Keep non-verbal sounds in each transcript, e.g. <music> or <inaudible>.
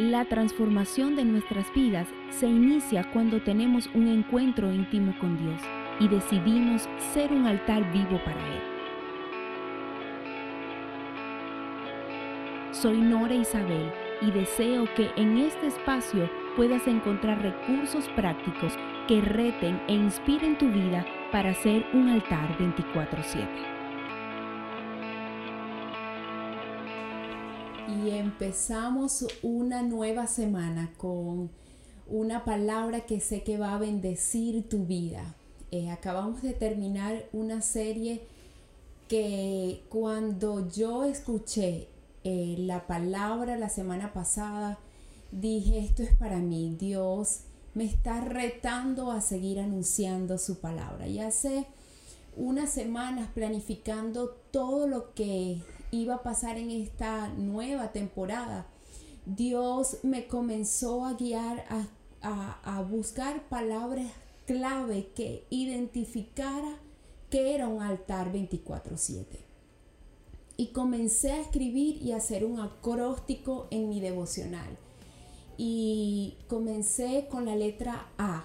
La transformación de nuestras vidas se inicia cuando tenemos un encuentro íntimo con Dios y decidimos ser un altar vivo para Él. Soy Nora Isabel y deseo que en este espacio puedas encontrar recursos prácticos que reten e inspiren tu vida para ser un altar 24/7. Y empezamos una nueva semana con una palabra que sé que va a bendecir tu vida. Eh, acabamos de terminar una serie que cuando yo escuché eh, la palabra la semana pasada, dije, esto es para mí, Dios me está retando a seguir anunciando su palabra. Y hace unas semanas planificando todo lo que iba a pasar en esta nueva temporada, Dios me comenzó a guiar a, a buscar palabras clave que identificara que era un altar 24/7 y comencé a escribir y a hacer un acróstico en mi devocional. Y comencé con la letra A.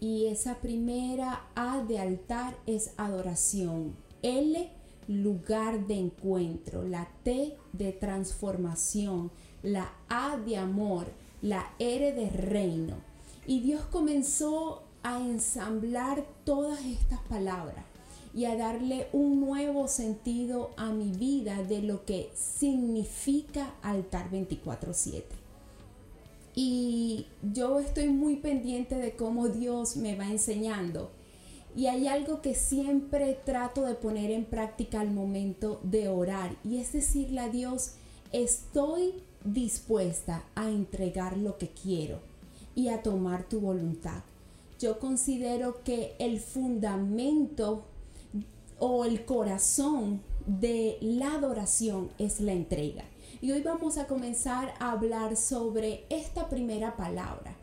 Y esa primera A de altar es adoración. L, lugar de encuentro. La T de transformación. La A de amor. La R de reino. Y Dios comenzó a ensamblar todas estas palabras y a darle un nuevo sentido a mi vida de lo que significa altar 24/7. Y yo estoy muy pendiente de cómo Dios me va enseñando. Y hay algo que siempre trato de poner en práctica al momento de orar. Y es decirle a Dios, estoy dispuesta a entregar lo que quiero y a tomar tu voluntad. Yo considero que el fundamento o el corazón de la adoración es la entrega. Y hoy vamos a comenzar a hablar sobre esta primera palabra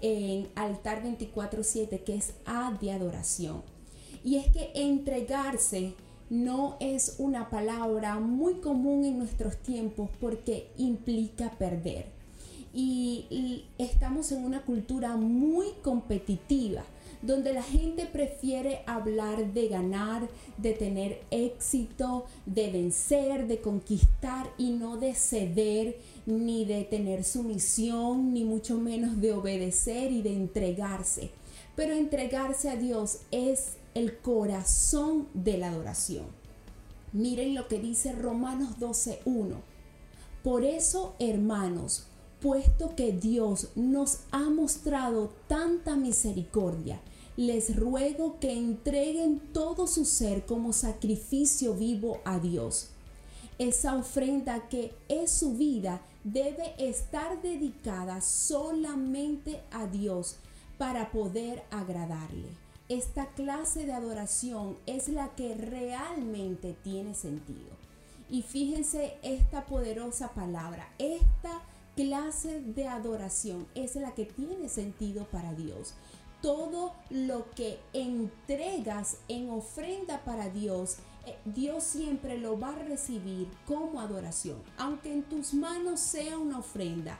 en altar 24/7 que es A de adoración. Y es que entregarse no es una palabra muy común en nuestros tiempos porque implica perder. Y, y estamos en una cultura muy competitiva donde la gente prefiere hablar de ganar, de tener éxito, de vencer, de conquistar y no de ceder, ni de tener sumisión, ni mucho menos de obedecer y de entregarse. Pero entregarse a Dios es el corazón de la adoración. Miren lo que dice Romanos 12.1. Por eso, hermanos, puesto que Dios nos ha mostrado tanta misericordia, les ruego que entreguen todo su ser como sacrificio vivo a Dios. Esa ofrenda que es su vida debe estar dedicada solamente a Dios para poder agradarle. Esta clase de adoración es la que realmente tiene sentido. Y fíjense esta poderosa palabra, esta clase de adoración es la que tiene sentido para Dios todo lo que entregas en ofrenda para Dios, eh, Dios siempre lo va a recibir como adoración. Aunque en tus manos sea una ofrenda,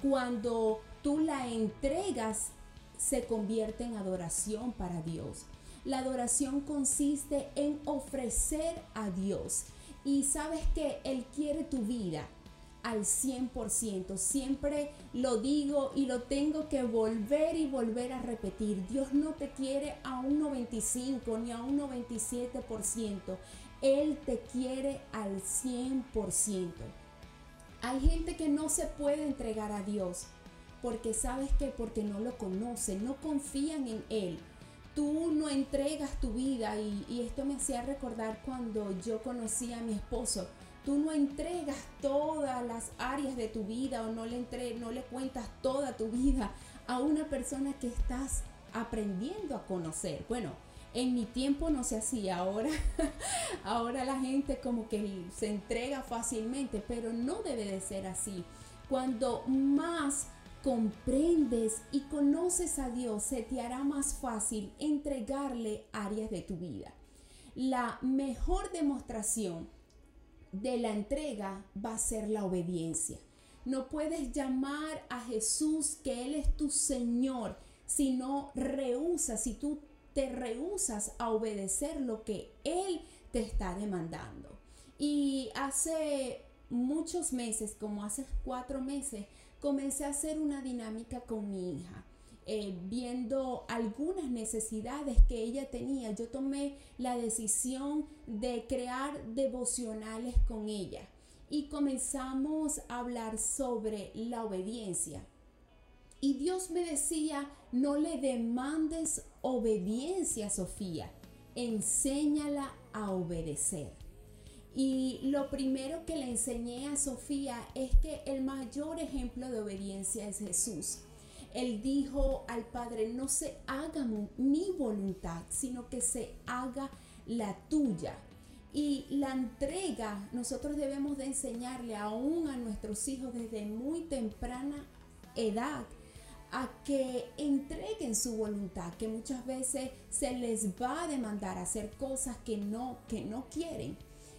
cuando tú la entregas, se convierte en adoración para Dios. La adoración consiste en ofrecer a Dios. Y sabes que Él quiere tu vida al 100%. Siempre lo digo y lo tengo que volver y volver a repetir. Dios no te quiere a un 95 ni a un 97%. Él te quiere al 100%. Hay gente que no se puede entregar a Dios porque sabes que porque no lo conocen, no confían en Él. Tú no entregas tu vida y, y esto me hacía recordar cuando yo conocí a mi esposo tú no entregas todas las áreas de tu vida o no le, entre, no le cuentas toda tu vida a una persona que estás aprendiendo a conocer. Bueno, en mi tiempo no se hacía, ahora, <laughs> ahora la gente como que se entrega fácilmente, pero no debe de ser así. Cuando más comprendes y conoces a Dios, se te hará más fácil entregarle áreas de tu vida. La mejor demostración de la entrega va a ser la obediencia. No puedes llamar a Jesús que Él es tu Señor si no rehusas, si tú te rehusas a obedecer lo que Él te está demandando. Y hace muchos meses, como hace cuatro meses, comencé a hacer una dinámica con mi hija. Eh, viendo algunas necesidades que ella tenía, yo tomé la decisión de crear devocionales con ella y comenzamos a hablar sobre la obediencia. Y Dios me decía, no le demandes obediencia, Sofía, enséñala a obedecer. Y lo primero que le enseñé a Sofía es que el mayor ejemplo de obediencia es Jesús. Él dijo al Padre, no se haga mi voluntad, sino que se haga la tuya. Y la entrega, nosotros debemos de enseñarle aún a nuestros hijos desde muy temprana edad a que entreguen su voluntad, que muchas veces se les va a demandar hacer cosas que no, que no quieren.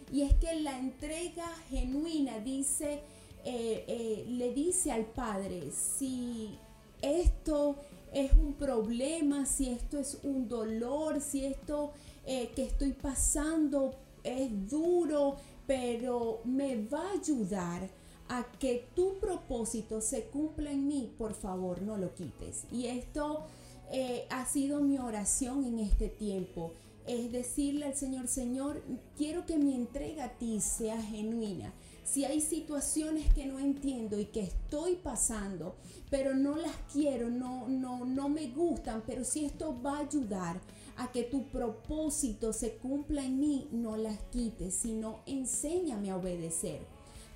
Y es que la entrega genuina dice, eh, eh, le dice al Padre, si esto es un problema, si esto es un dolor, si esto eh, que estoy pasando es duro, pero me va a ayudar a que tu propósito se cumpla en mí, por favor no lo quites. Y esto eh, ha sido mi oración en este tiempo. Es decirle al Señor, Señor, quiero que mi entrega a ti sea genuina. Si hay situaciones que no entiendo y que estoy pasando, pero no las quiero, no, no, no me gustan, pero si esto va a ayudar a que tu propósito se cumpla en mí, no las quites, sino enséñame a obedecer.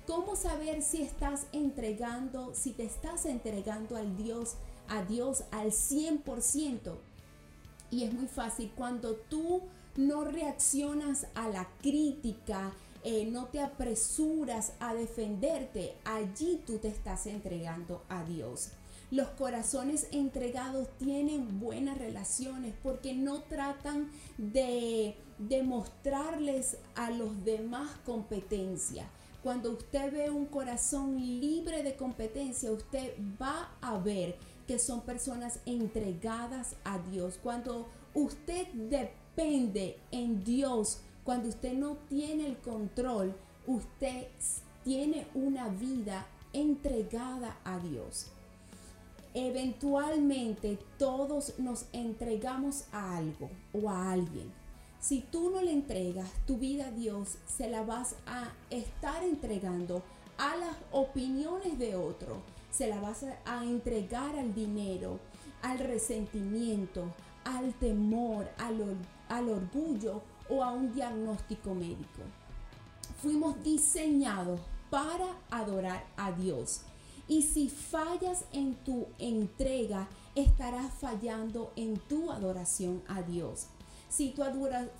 ¿Cómo saber si estás entregando, si te estás entregando al Dios, a Dios al 100%? Y es muy fácil cuando tú no reaccionas a la crítica, eh, no te apresuras a defenderte, allí tú te estás entregando a Dios. Los corazones entregados tienen buenas relaciones porque no tratan de demostrarles a los demás competencia cuando usted ve un corazón libre de competencia, usted va a ver que son personas entregadas a Dios. Cuando usted depende en Dios, cuando usted no tiene el control, usted tiene una vida entregada a Dios. Eventualmente todos nos entregamos a algo o a alguien si tú no le entregas tu vida a Dios, se la vas a estar entregando a las opiniones de otro, se la vas a entregar al dinero, al resentimiento, al temor, al, al orgullo o a un diagnóstico médico. Fuimos diseñados para adorar a Dios. Y si fallas en tu entrega, estarás fallando en tu adoración a Dios. Si tu,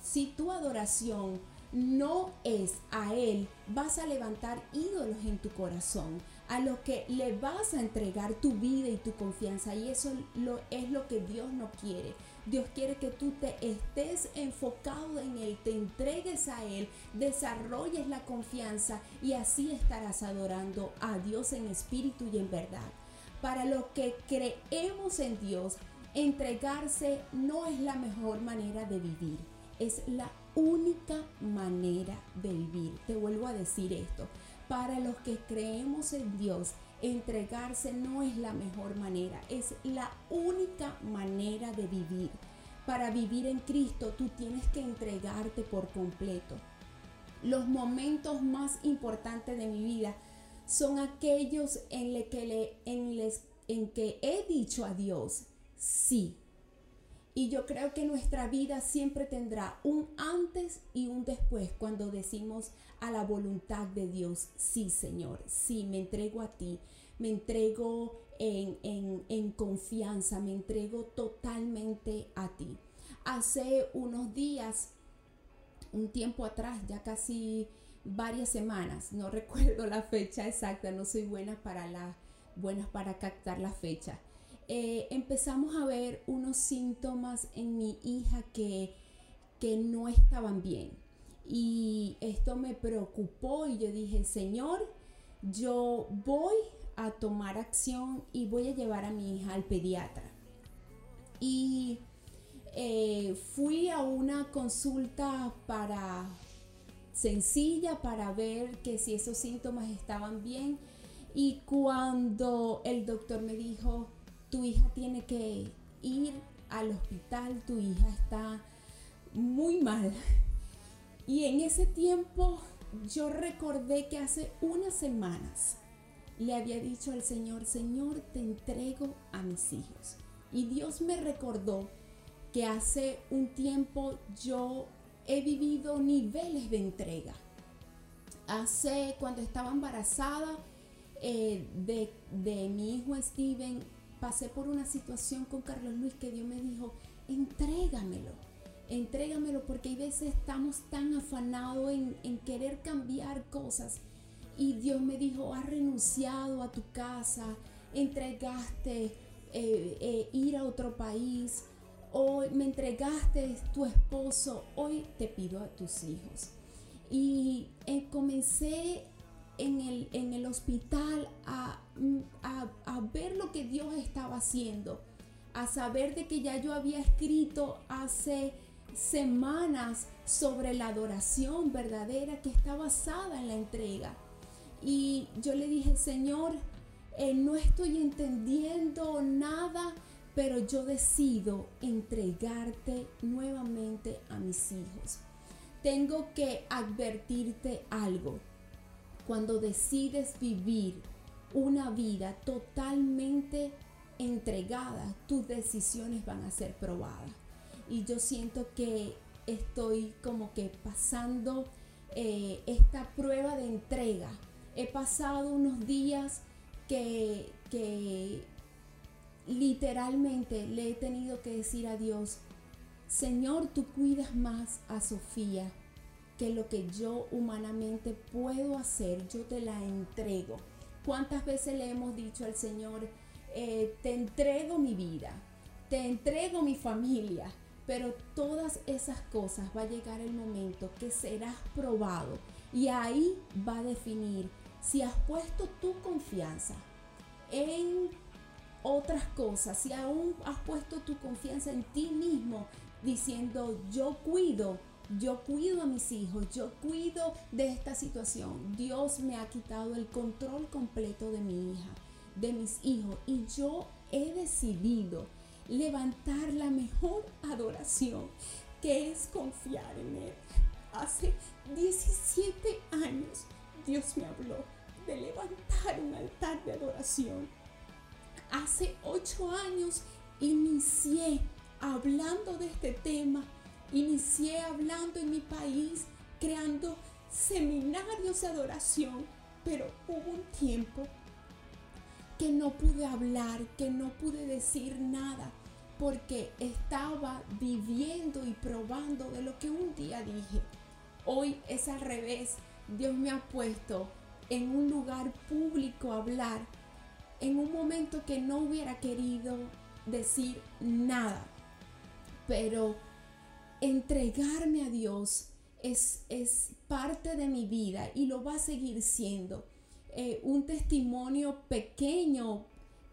si tu adoración no es a Él, vas a levantar ídolos en tu corazón, a los que le vas a entregar tu vida y tu confianza. Y eso lo, es lo que Dios no quiere. Dios quiere que tú te estés enfocado en Él, te entregues a Él, desarrolles la confianza y así estarás adorando a Dios en espíritu y en verdad. Para los que creemos en Dios, Entregarse no es la mejor manera de vivir, es la única manera de vivir. Te vuelvo a decir esto, para los que creemos en Dios, entregarse no es la mejor manera, es la única manera de vivir. Para vivir en Cristo tú tienes que entregarte por completo. Los momentos más importantes de mi vida son aquellos en, que, en, en que he dicho a Dios, sí. Y yo creo que nuestra vida siempre tendrá un antes y un después cuando decimos a la voluntad de Dios, sí Señor, sí, me entrego a ti, me entrego en, en confianza, me entrego totalmente a ti. Hace unos días, un tiempo atrás, ya casi varias semanas, no <laughs> recuerdo la fecha exacta, no soy buena para la, buenas para captar la fecha. Eh, empezamos a ver unos síntomas en mi hija que, que no estaban bien. Y esto me preocupó y yo dije, Señor, yo voy a tomar acción y voy a llevar a mi hija al pediatra. Y eh, fui a una consulta para sencilla para ver que si esos síntomas estaban bien. Y cuando el doctor me dijo, tu hija tiene que ir al hospital, tu hija está muy mal. <laughs> Y en ese tiempo yo recordé que hace unas semanas le había dicho al Señor, Señor, te entrego a mis hijos. Y Dios me recordó que hace un tiempo yo he vivido niveles de entrega. Hace, cuando estaba embarazada eh, de, de mi hijo Steven, pasé por una situación con Carlos Luis que Dios me dijo, entrégamelo, entrégamelo porque hay veces estamos tan afanados en, querer cambiar cosas y Dios me dijo, has renunciado a tu casa, entregaste eh, eh, ir a otro país, hoy me entregaste tu esposo, hoy te pido a tus hijos. Y eh, comencé en el, en el hospital a, a, ver lo que Dios estaba haciendo, a saber de que ya yo había escrito hace semanas sobre la adoración verdadera que está basada en la entrega. Y yo le dije, Señor, eh, no estoy entendiendo nada pero yo decido entregarte nuevamente a mis hijos. Tengo que advertirte algo. Cuando decides vivir una vida totalmente entregada, tus decisiones van a ser probadas. Y yo siento que estoy como que pasando eh, esta prueba de entrega. He pasado unos días que, que literalmente le he tenido que decir a Dios, Señor, tú cuidas más a Sofía que lo que yo humanamente puedo hacer, yo te la entrego. ¿Cuántas veces le hemos dicho al Señor, eh, te entrego mi vida, te entrego mi familia, pero todas esas cosas va a llegar el momento que serás probado y ahí va a definir si has puesto tu confianza en otras cosas, si aún has puesto tu confianza en ti mismo, diciendo yo cuido, yo cuido a mis hijos, yo cuido de esta situación, Dios me ha quitado el control completo de mi hija, de mis hijos, y yo he decidido levantar la mejor adoración, que es confiar en Él. Hace 17 años Dios me habló de levantar un altar de adoración hace ocho años inicié hablando de este tema, inicié hablando en mi país, creando seminarios de adoración, pero hubo un tiempo que no pude hablar, que no pude decir nada, porque estaba viviendo y probando de lo que un día dije. Hoy es al revés. Dios me ha puesto en un lugar público a hablar en un momento que no hubiera querido decir nada. Pero entregarme a Dios es, es parte de mi vida y lo va a seguir siendo. Eh, un testimonio pequeño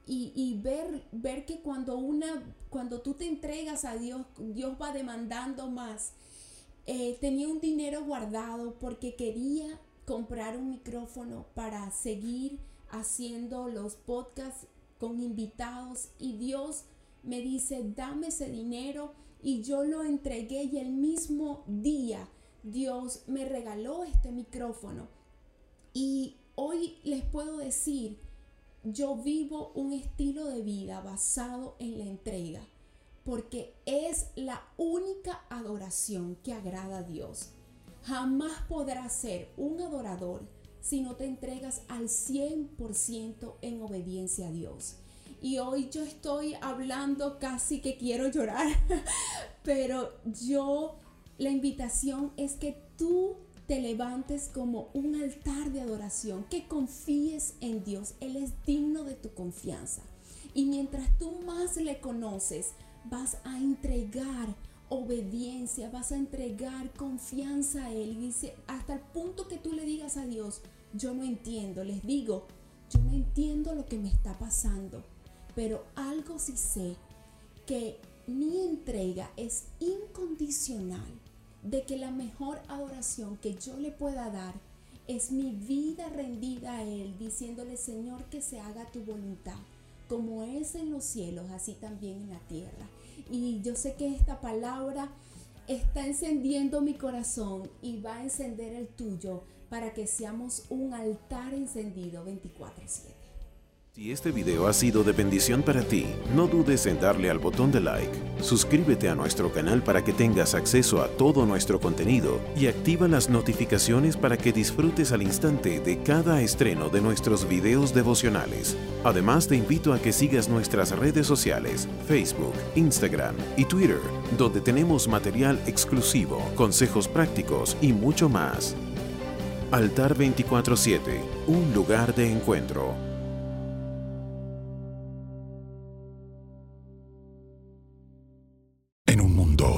y, ver, ver que cuando, una, cuando tú te entregas a Dios, Dios va demandando más. Eh, tenía un dinero guardado porque quería comprar un micrófono para seguir haciendo los podcasts con invitados y Dios me dice, dame ese dinero y yo lo entregué y el mismo día Dios me regaló este micrófono. Y hoy les puedo decir, yo vivo un estilo de vida basado en la entrega. porque es la única adoración que agrada a Dios. Jamás podrás ser un adorador si no te entregas al 100% en obediencia a Dios. Y hoy yo estoy hablando casi que quiero llorar, <laughs> pero yo, la invitación es que tú te levantes como un altar de adoración, que confíes en Dios. Él es digno de tu confianza. Y mientras tú más le conoces, vas a entregar obediencia, vas a entregar confianza a Él. Y dice, hasta el punto que tú le digas a Dios, yo no entiendo, les digo, yo no entiendo lo que me está pasando, pero algo sí sé, que mi entrega es incondicional, de que la mejor adoración que yo le pueda dar es mi vida rendida a Él, diciéndole, Señor, que se haga tu voluntad, como es en los cielos, así también en la tierra. Y yo sé que esta palabra está encendiendo mi corazón y va a encender el tuyo para que seamos un altar encendido 24/7. Si este video ha sido de bendición para ti, no dudes en darle al botón de like, suscríbete a nuestro canal para que tengas acceso a todo nuestro contenido y activa las notificaciones para que disfrutes al instante de cada estreno de nuestros videos devocionales. Además te invito a que sigas nuestras redes sociales, Facebook, Instagram y Twitter, donde tenemos material exclusivo, consejos prácticos y mucho más. Altar 24-7, un lugar de encuentro.